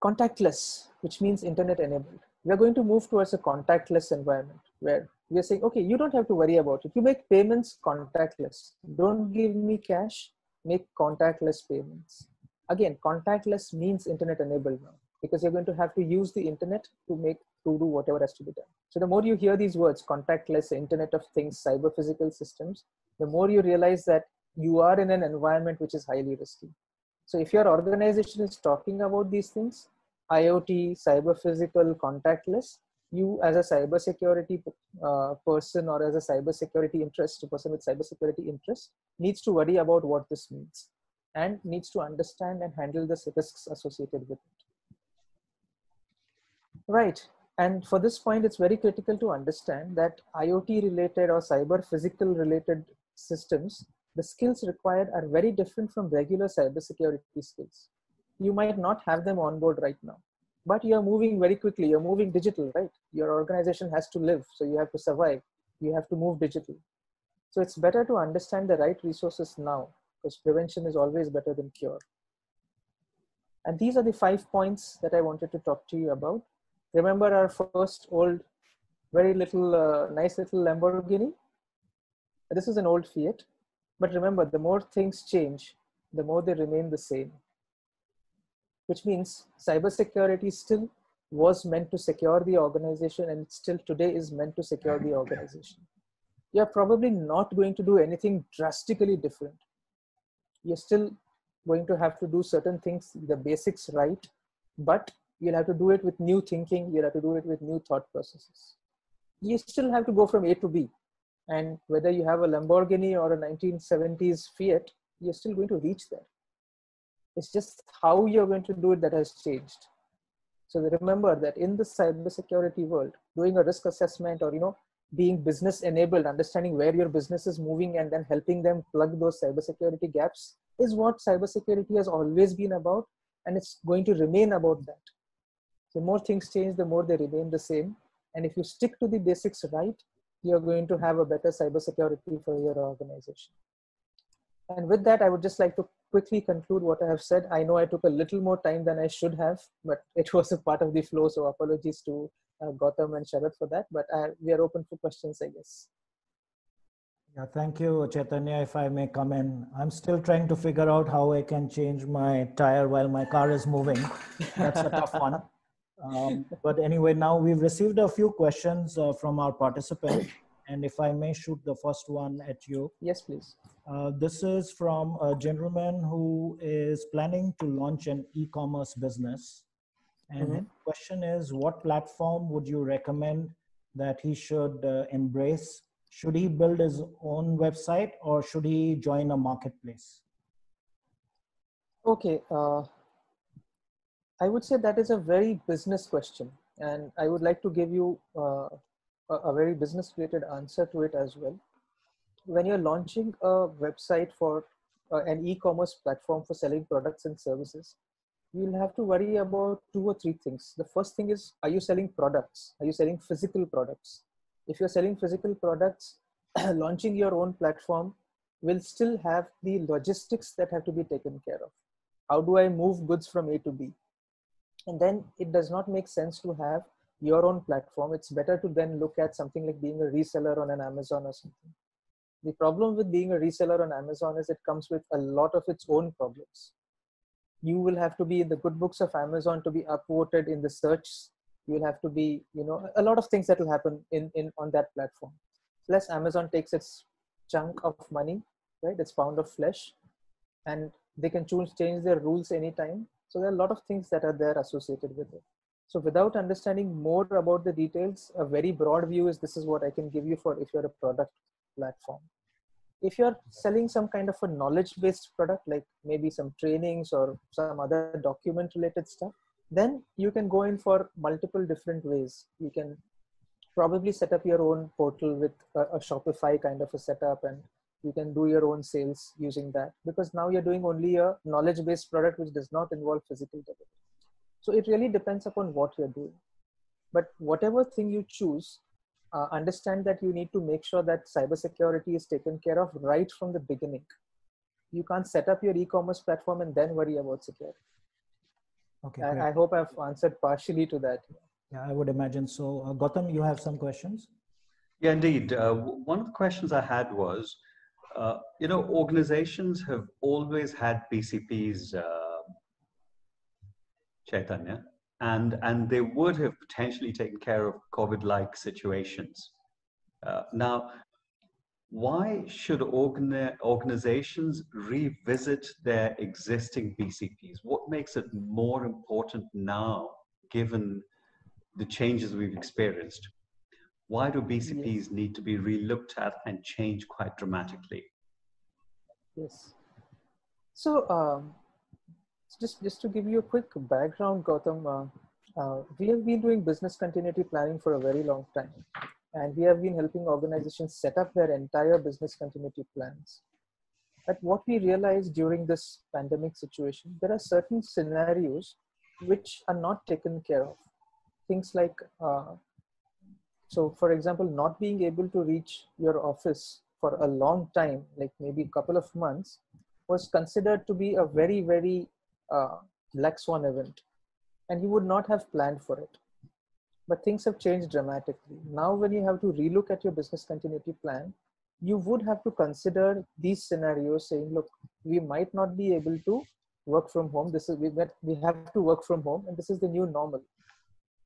Contactless, which means internet enabled. We are going to move towards a contactless environment where we are saying, okay, you don't have to worry about it. You make payments contactless. Don't give me cash, make contactless payments. Again, contactless means internet enabled now because you're going to have to use the internet to make to do whatever has to be done. So the more you hear these words, contactless, internet of things, cyber physical systems, the more you realize that you are in an environment which is highly risky. So if your organization is talking about these things, IoT, cyber physical, contactless, you as a cyber security uh, person or as a cyber security interest, a person with cyber security interest needs to worry about what this means and needs to understand and handle the risks associated with it. Right. And for this point, it's very critical to understand that IoT related or cyber physical related systems, the skills required are very different from regular cybersecurity skills. You might not have them on board right now, but you're moving very quickly. You're moving digital, right? Your organization has to live, so you have to survive. You have to move digital. So it's better to understand the right resources now because prevention is always better than cure. And these are the five points that I wanted to talk to you about. Remember our first old, very little, uh, nice little Lamborghini? This is an old Fiat. But remember, the more things change, the more they remain the same. Which means cybersecurity still was meant to secure the organization and still today is meant to secure the organization. You're probably not going to do anything drastically different. You're still going to have to do certain things, the basics right, but you'll have to do it with new thinking, you'll have to do it with new thought processes. You still have to go from A to B and whether you have a lamborghini or a 1970s fiat you're still going to reach there it's just how you're going to do it that has changed. So remember that in the cybersecurity world doing a risk assessment or you know being business enabled understanding where your business is moving and then helping them plug those cybersecurity gaps is what cybersecurity has always been about and it's going to remain about that. The more things change the more they remain the same. And if you stick to the basics right you're going to have a better cybersecurity for your organization. And with that, I would just like to quickly conclude what I have said. I know I took a little more time than I should have, but *laughs* it was a part of the flow. So apologies to uh, Gautam and Sharad for that, but uh, we are open for questions, I guess. Yeah, thank you, Chaitanya. If I may come in, I'm still trying to figure out how I can change my tire while my car is moving. That's a tough one. Um, but anyway, now we've received a few questions uh, from our participants. And if I may shoot the first one at you. Yes, please. Uh, this is from a gentleman who is planning to launch an e-commerce business. And mm-hmm. the question is, what platform would you recommend that he should uh, embrace? Should he build his own website or should he join a marketplace? Okay, uh, I would say that is a very business question, and I would like to give you uh, a, very business related answer to it as well. When you're launching a website for uh, an e-commerce platform for selling products and services, you'll have to worry about two or three things. The first thing is, are you selling products? Are you selling physical products? If you're selling physical products, *clears throat* launching your own platform will still have the logistics that have to be taken care of. How do I move goods from A to B? and then it does not make sense to have your own platform it's better to then look at something like being a reseller on an amazon or something. The problem with being a reseller on amazon is it comes with a lot of its own problems. You will have to be in the good books of amazon to be upvoted in the search. You'll have to be you know a lot of things that will happen in in on that platform. Plus amazon takes its chunk of money right it's pound of flesh and they can choose change their rules anytime. So there are a lot of things that are there associated with it. So without understanding more about the details, a very broad view is this is what I can give you for if you're a product platform. if you're selling some kind of a knowledge based product like maybe some trainings or some other document related stuff then you can go in for multiple different ways you can probably set up your own portal with a, a shopify kind of a setup and you can do your own sales using that because now you're doing only a knowledge based product which does not involve physical delivery so it really depends upon what you're doing. But whatever thing you choose uh, understand that you need to make sure that cybersecurity is taken care of right from the beginning. You can't set up your e-commerce platform and then worry about security. Okay I, I, hope i've answered partially to that. Yeah i would imagine so. Uh, gautam you have some questions? Yeah indeed. Uh, one of the questions i had was uh, you know, organizations have always had BCPs, uh, Chaitanya, and, and they would have potentially taken care of COVID-like situations. Uh, now, why should organi organizations revisit their existing BCPs? What makes it more important now, given the changes we've experienced? why do BCPs yes. need to be relooked at and change quite dramatically? Yes. So um, just just to give you a quick background, Gautam, uh, uh, we have been doing business continuity planning for a very long time, and we have been helping organizations set up their entire business continuity plans. But what we realized during this pandemic situation, there are certain scenarios which are not taken care of. Things like uh, so for example, not being able to reach your office for a long time, like maybe a couple of months, was considered to be a very, very uh, black swan event. And you would not have planned for it. But things have changed dramatically. Now, when you have to relook at your business continuity plan, you would have to consider these scenarios saying, look, we might not be able to work from home. This is we, we have to work from home, and this is the new normal.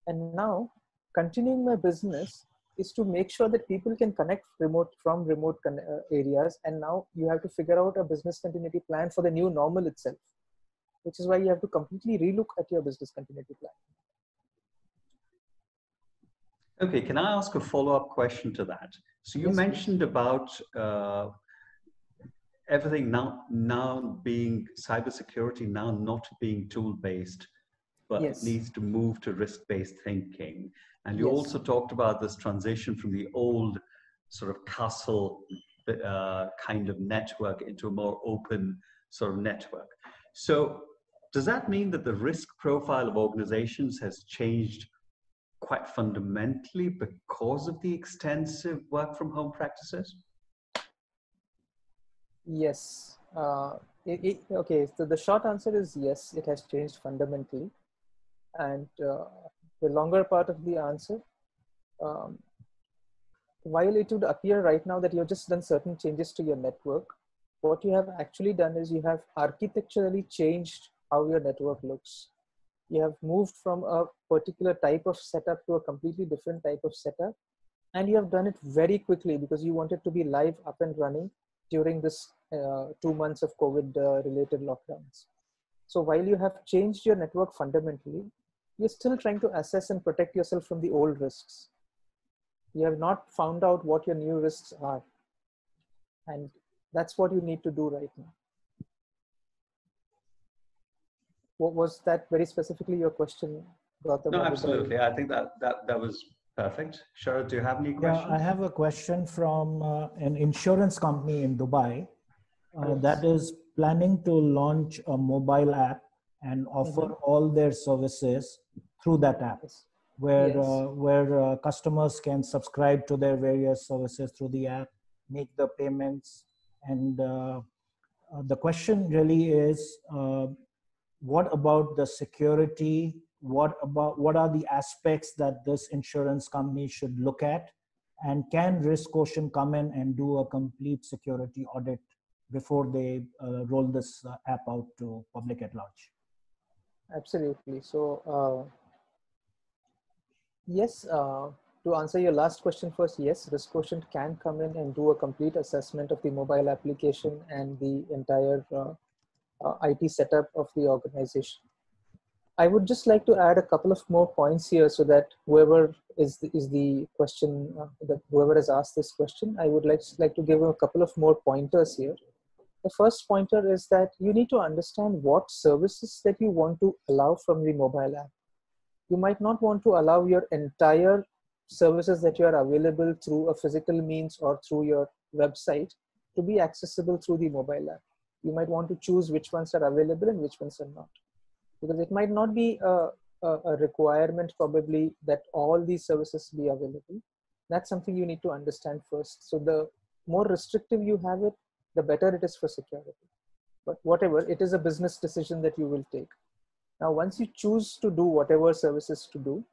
And now continuing my business is to make sure that people can connect remote from remote uh, areas and now you have to figure out a business continuity plan for the new normal itself which is why you have to completely relook at your business continuity plan okay can i ask a follow-up question to that so you yes, mentioned about uh, everything now now being cybersecurity now not being tool based but yes. needs to move to risk based thinking and you yes. also talked about this transition from the old sort of castle uh, kind of network into a more open sort of network. So, does that mean that the risk profile of organizations has changed quite fundamentally because of the extensive work from home practices? Yes. Uh, it, it, okay, so the short answer is yes, it has changed fundamentally. And uh, the longer part of the answer, um, while it would appear right now that you've just done certain changes to your network, what you have actually done is you have architecturally changed how your network looks. You have moved from a particular type of setup to a completely different type of setup. And you have done it very quickly because you wanted to be live up and running during this uh, two months of COVID uh, related lockdowns. So while you have changed your network fundamentally, you're still trying to assess and protect yourself from the old risks. You have not found out what your new risks are. And that's what you need to do right now. What was that very specifically your question, Gautam? No, absolutely. I think that, that, that was perfect. Sharad, do you have any questions? Yeah, I have a question from uh, an insurance company in Dubai uh, that is planning to launch a mobile app and offer mm-hmm. all their services through that app where yes. uh, where uh, customers can subscribe to their various services through the app make the payments and uh, uh the question really is uh, what about the security? What about what are the aspects that this insurance company should look at? And can RiskQuotient come in and do a complete security audit before they uh, roll this app out to public at large? Absolutely. So Yes, uh, to answer your last question first, yes, RiskQuotient can come in and do a complete assessment of the mobile application and the entire uh, IT setup of the organization. I would just like to add a couple of more points here so that whoever is the, is the question, uh, that whoever has asked this question, I would like, like to give a couple of more pointers here. The first pointer is that you need to understand what services that you want to allow from the mobile app. You might not want to allow your entire services that you are available through a physical means or through your website to be accessible through the mobile app. You might want to choose which ones are available and which ones are not. Because it might not be a, a, a requirement probably that all these services be available. That's something you need to understand first. So the more restrictive you have it, the better it is for security. But whatever, it is a business decision that you will take. Now, once you choose to do whatever services to do,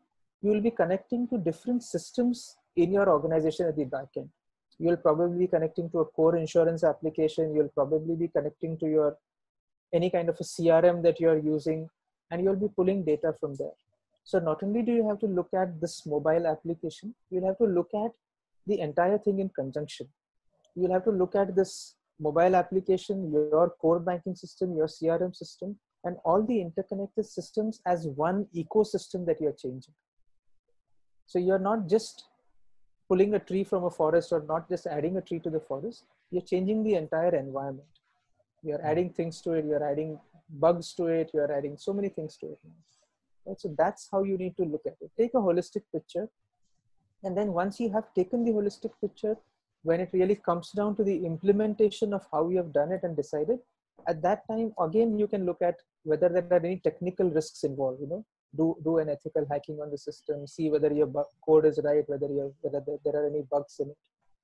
you will be connecting to different systems in your organization at the back end. You'll probably be connecting to a core insurance application. You'll probably be connecting to your any kind of a CRM that you're using, and you'll be pulling data from there. So not only do you have to look at this mobile application, you'll have to look at the entire thing in conjunction. You'll have to look at this mobile application, your core banking system, your CRM system, and all the interconnected systems as one ecosystem that you're changing. So you're not just pulling a tree from a forest or not just adding a tree to the forest, you're changing the entire environment. You're hmm. adding things to it, you're adding bugs to it, you're adding so many things to it. Right? So that's how you need to look at it. Take a holistic picture. And then once you have taken the holistic picture, when it really comes down to the implementation of how you have done it and decided, at that time, again, you can look at whether there are any technical risks involved, you know, do, do an ethical hacking on the system, see whether your code is right, whether, you whether there are any bugs in it.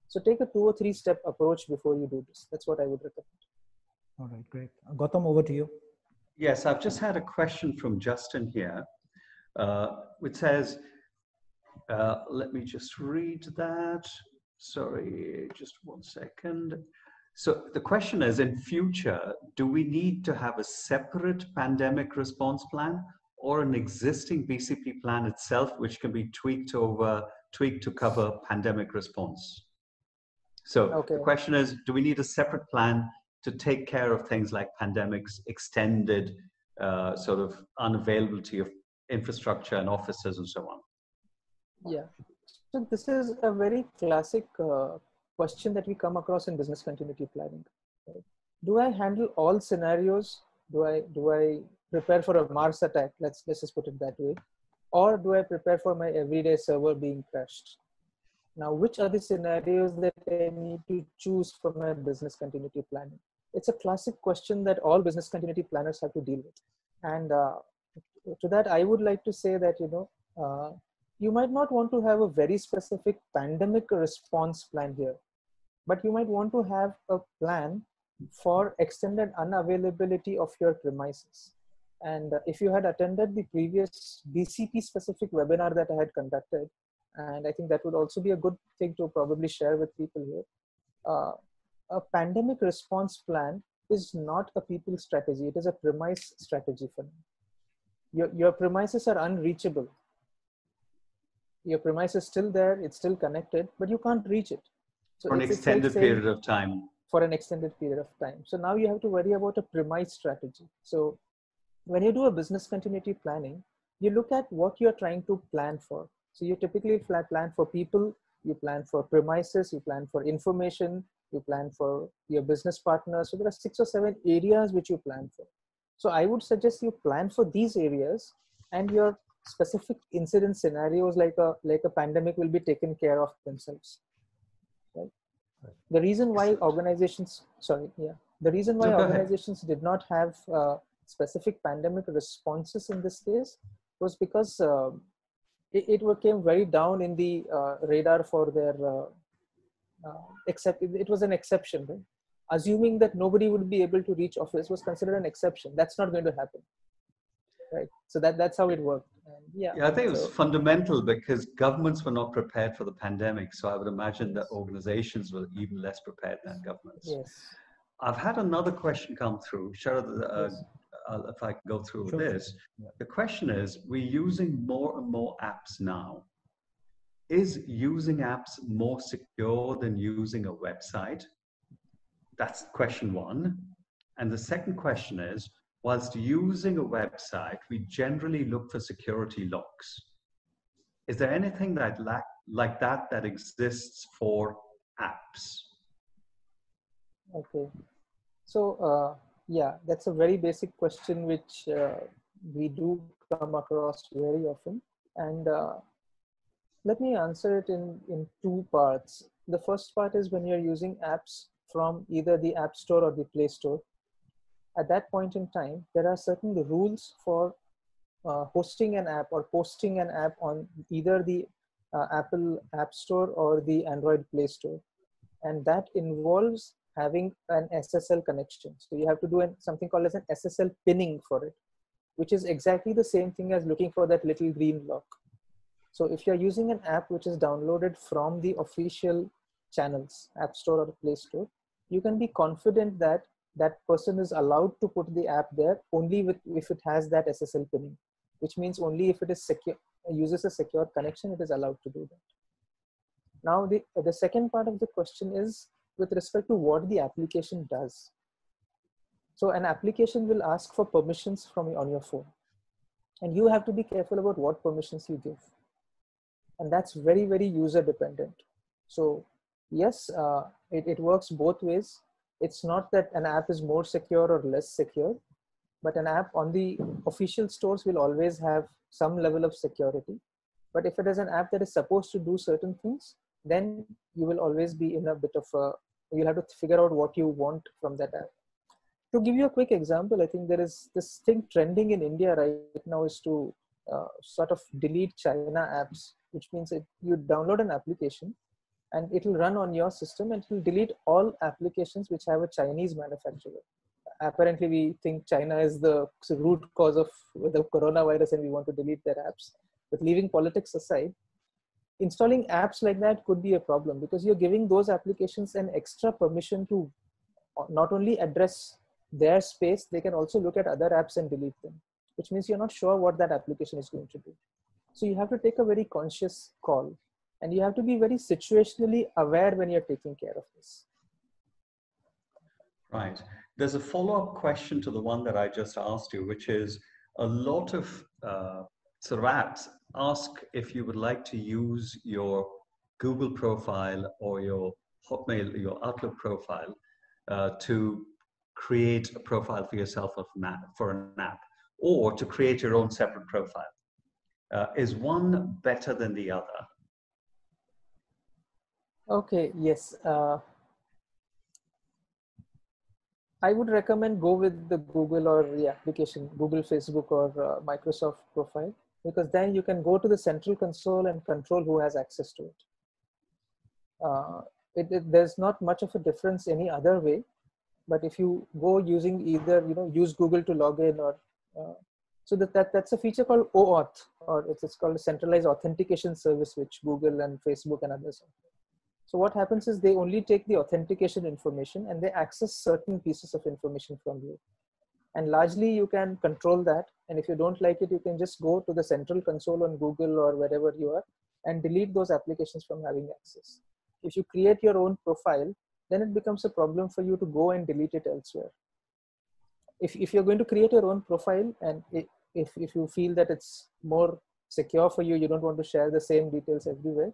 So take a two or three step approach before you do this. That's what I would recommend. All right, great. Gautam, over to you. Yes, I've just had a question from Justin here, uh, which says, uh, let me just read that. Sorry, just one second. So the question is, in future, do we need to have a separate pandemic response plan or an existing BCP plan itself, which can be tweaked over, tweaked to cover pandemic response? So okay. the question is, do we need a separate plan to take care of things like pandemics, extended uh, sort of unavailability of infrastructure and offices and so on? Yeah. So this is a very classic uh, question that we come across in business continuity planning. Right? Do I handle all scenarios? Do I do I prepare for a Mars attack? Let's let's just put it that way, or do I prepare for my everyday server being crashed? Now, which are the scenarios that I need to choose for my business continuity planning? It's a classic question that all business continuity planners have to deal with. And uh, to that, I would like to say that you know uh, you might not want to have a very specific pandemic response plan here, but you might want to have a plan for extended unavailability of your premises. And if you had attended the previous BCP specific webinar that I had conducted, and I think that would also be a good thing to probably share with people here. Uh, a pandemic response plan is not a people strategy, it is a premise strategy for them. Your, your premises are unreachable your premise is still there, it's still connected, but you can't reach it. So for an extended like period of time. For an extended period of time. So now you have to worry about a premise strategy. So when you do a business continuity planning, you look at what you're trying to plan for. So you typically plan for people, you plan for premises, you plan for information, you plan for your business partners. So there are six or seven areas which you plan for. So I would suggest you plan for these areas and your specific incident scenarios like a like a pandemic will be taken care of themselves right, the reason why organizations sorry yeah the reason why organizations did not have uh, specific pandemic responses in this case was because uh, it, it came very down in the uh, radar for their uh, uh, except it was an exception right? Assuming that nobody would be able to reach office was considered an exception. That's not going to happen right? So that that's how it worked. And yeah. Yeah i think it was fundamental because governments were not prepared for the pandemic so i would imagine that organizations were even less prepared than governments. Yes. I've had another question come through. Sharad, uh, yes. Uh, if i can go through sure. this yeah. the question is we're using more and more apps now is using apps more secure than using a website that's question one and the second question is whilst using a website, we generally look for security locks. Is there anything that like, like that that exists for apps? Okay. So, uh, yeah, that's a very basic question which uh, we do come across very often. And uh, let me answer it in, in two parts. The first part is when you're using apps from either the App Store or the Play Store. At that point in time, there are certain rules for uh, hosting an app or posting an app on either the uh, Apple App Store or the Android Play Store. And that involves having an SSL connection. So you have to do an, something called as an SSL pinning for it, which is exactly the same thing as looking for that little green lock. So if you're using an app which is downloaded from the official channels, App Store or Play Store, you can be confident that that person is allowed to put the app there only with, if it has that SSL pinning, which means only if it is secure, uses a secure connection, it is allowed to do that. Now, the, the second part of the question is with respect to what the application does. So an application will ask for permissions from you on your phone. And you have to be careful about what permissions you give. And that's very, very user dependent. So yes, uh, it, it works both ways. It's not that an app is more secure or less secure, but an app on the official stores will always have some level of security. But if it is an app that is supposed to do certain things, then you will always be in a bit of a you'll have to figure out what you want from that app. To give you a quick example i think there is this thing trending in india right now is to uh, sort of delete china apps which means that you download an application and it will run on your system and it will delete all applications which have a chinese manufacturer. Apparently we think china is the root cause of the coronavirus and we want to delete their apps. But leaving politics aside installing apps like that could be a problem because you're giving those applications an extra permission to not only address their space, they can also look at other apps and delete them, which means you're not sure what that application is going to do. So you have to take a very conscious call and you have to be very situationally aware when you're taking care of this. Right. There's a follow-up question to the one that I just asked you, which is a lot of uh, sort of apps ask if you would like to use your Google profile or your Hotmail, your Outlook profile uh, to create a profile for yourself for an app or to create your own separate profile. Uh, is one better than the other? Okay, yes. Uh, I would recommend go with the Google or the application, Google, Facebook, or uh, Microsoft profile because then you can go to the central console and control who has access to it. Uh, it, it, there's not much of a difference any other way, but if you go using either, you know, use Google to log in or, uh, so that, that that's a feature called OAuth or it's, it's called a centralized authentication service, which Google and Facebook and others. So what happens is they only take the authentication information and they access certain pieces of information from you and largely you can control that. And if you don't like it you can just go to the central console on google or wherever you are and delete those applications from having access. If you create your own profile then it becomes a problem for you to go and delete it elsewhere. If, if you're going to create your own profile and if, if you feel that it's more secure for you you don't want to share the same details everywhere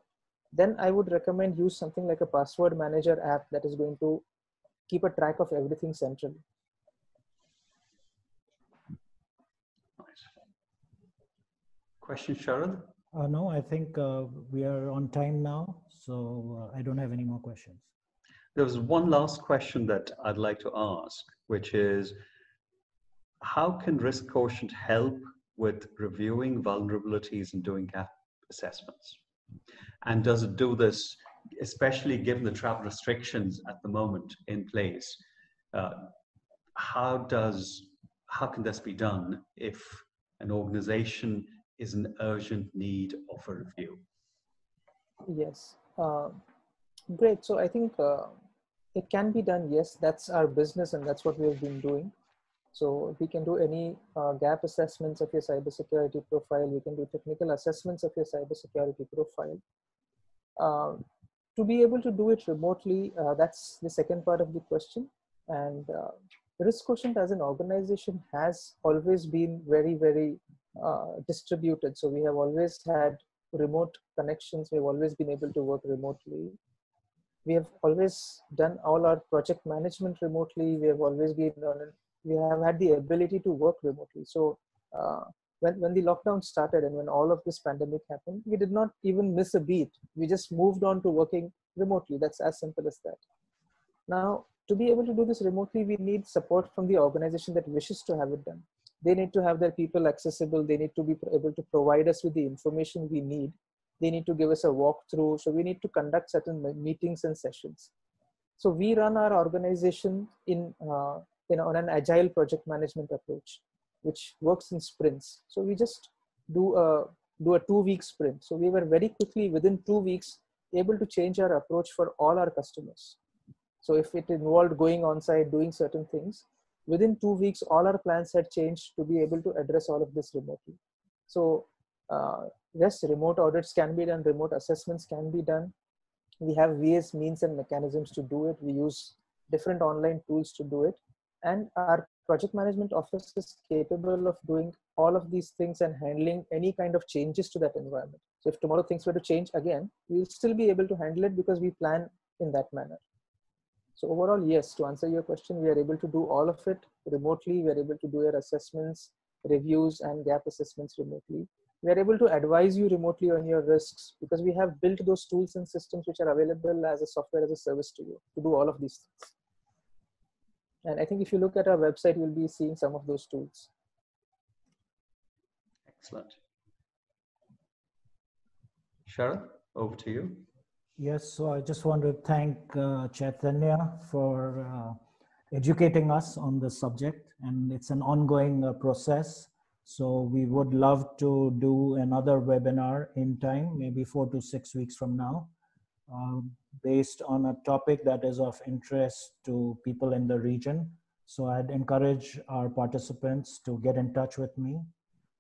then i would recommend use something like a password manager app that is going to keep a track of everything centrally Question, Sharad? Uh, no, I think uh, we are on time now, so uh, I don't have any more questions. There was one last question that I'd like to ask, which is how can RiskQuotient help with reviewing vulnerabilities and doing gap assessments? And does it do this, especially given the travel restrictions at the moment in place? Uh, how does how can this be done if an organization is an urgent need of a review. Yes, uh, great. So I think uh, it can be done. Yes, that's our business and that's what we have been doing. So we can do any uh, gap assessments of your cybersecurity profile. We can do technical assessments of your cybersecurity profile. Um, to be able to do it remotely, uh, that's the second part of the question. And uh, RiskQuotient as an organization has always been very, very uh, distributed. So we have always had remote connections. We've always been able to work remotely. We have always done all our project management remotely. We have always been we have had the ability to work remotely. So uh, when, when the lockdown started and when all of this pandemic happened, we did not even miss a beat. We just moved on to working remotely. That's as simple as that. Now, to be able to do this remotely, we need support from the organization that wishes to have it done. They need to have their people accessible. They need to be able to provide us with the information we need. They need to give us a walkthrough. So we need to conduct certain meetings and sessions. So we run our organization in, uh, know, on an agile project management approach, which works in sprints. So we just do a do a two week sprint. So we were very quickly within two weeks able to change our approach for all our customers. So if it involved going on site, doing certain things, within two weeks, all our plans had changed to be able to address all of this remotely. So uh, yes, remote audits can be done, remote assessments can be done. We have various means and mechanisms to do it. We use different online tools to do it. And our project management office is capable of doing all of these things and handling any kind of changes to that environment. So if tomorrow things were to change again, we'll still be able to handle it because we plan in that manner. So overall, yes, to answer your question, we are able to do all of it remotely. We are able to do your assessments, reviews, and gap assessments remotely. We are able to advise you remotely on your risks because we have built those tools and systems which are available as a software as a service to you to do all of these things. And I think if you look at our website, you'll be seeing some of those tools. Excellent. Sharad, over to you. Yes, so I just want to thank uh, Chaitanya for uh, educating us on this subject, and it's an ongoing uh, process. So we would love to do another webinar in time, maybe four to six weeks from now, um, based on a topic that is of interest to people in the region. So I'd encourage our participants to get in touch with me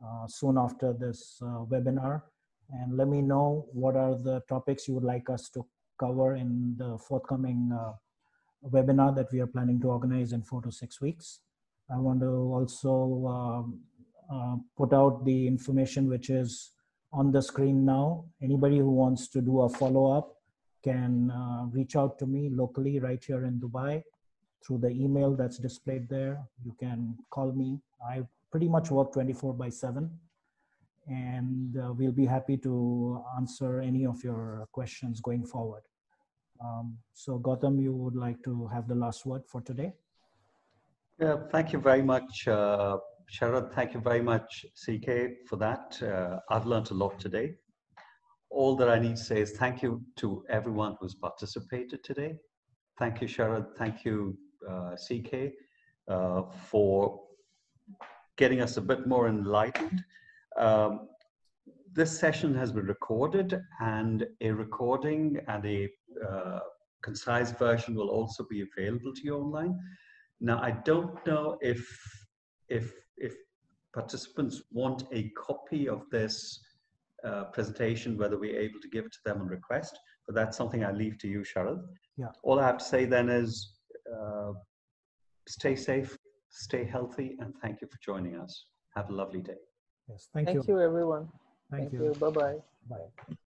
uh, soon after this uh, webinar and let me know what are the topics you would like us to cover in the forthcoming uh, webinar that we are planning to organize in four to six weeks. I want to also um, uh, put out the information which is on the screen now. Anybody who wants to do a follow-up can uh, reach out to me locally right here in Dubai through the email that's displayed there. You can call me. I pretty much work 24 by 7 and uh, we'll be happy to answer any of your questions going forward. Um, so Gautam, you would like to have the last word for today? Yeah, thank you very much, uh, Sharad. Thank you very much, CK, for that. Uh, I've learned a lot today. All that I need to say is thank you to everyone who's participated today. Thank you, Sharad. Thank you, uh, CK, uh, for getting us a bit more enlightened. Um, this session has been recorded and a recording and a uh, concise version will also be available to you online. Now, I don't know if, if, if participants want a copy of this uh, presentation, whether we're able to give it to them on request, but that's something I leave to you, Sharad. Yeah. All I have to say then is uh, stay safe, stay healthy, and thank you for joining us. Have a lovely day. Yes, thank, thank you. you, everyone. Thank, thank you. you. Bye-bye. Bye.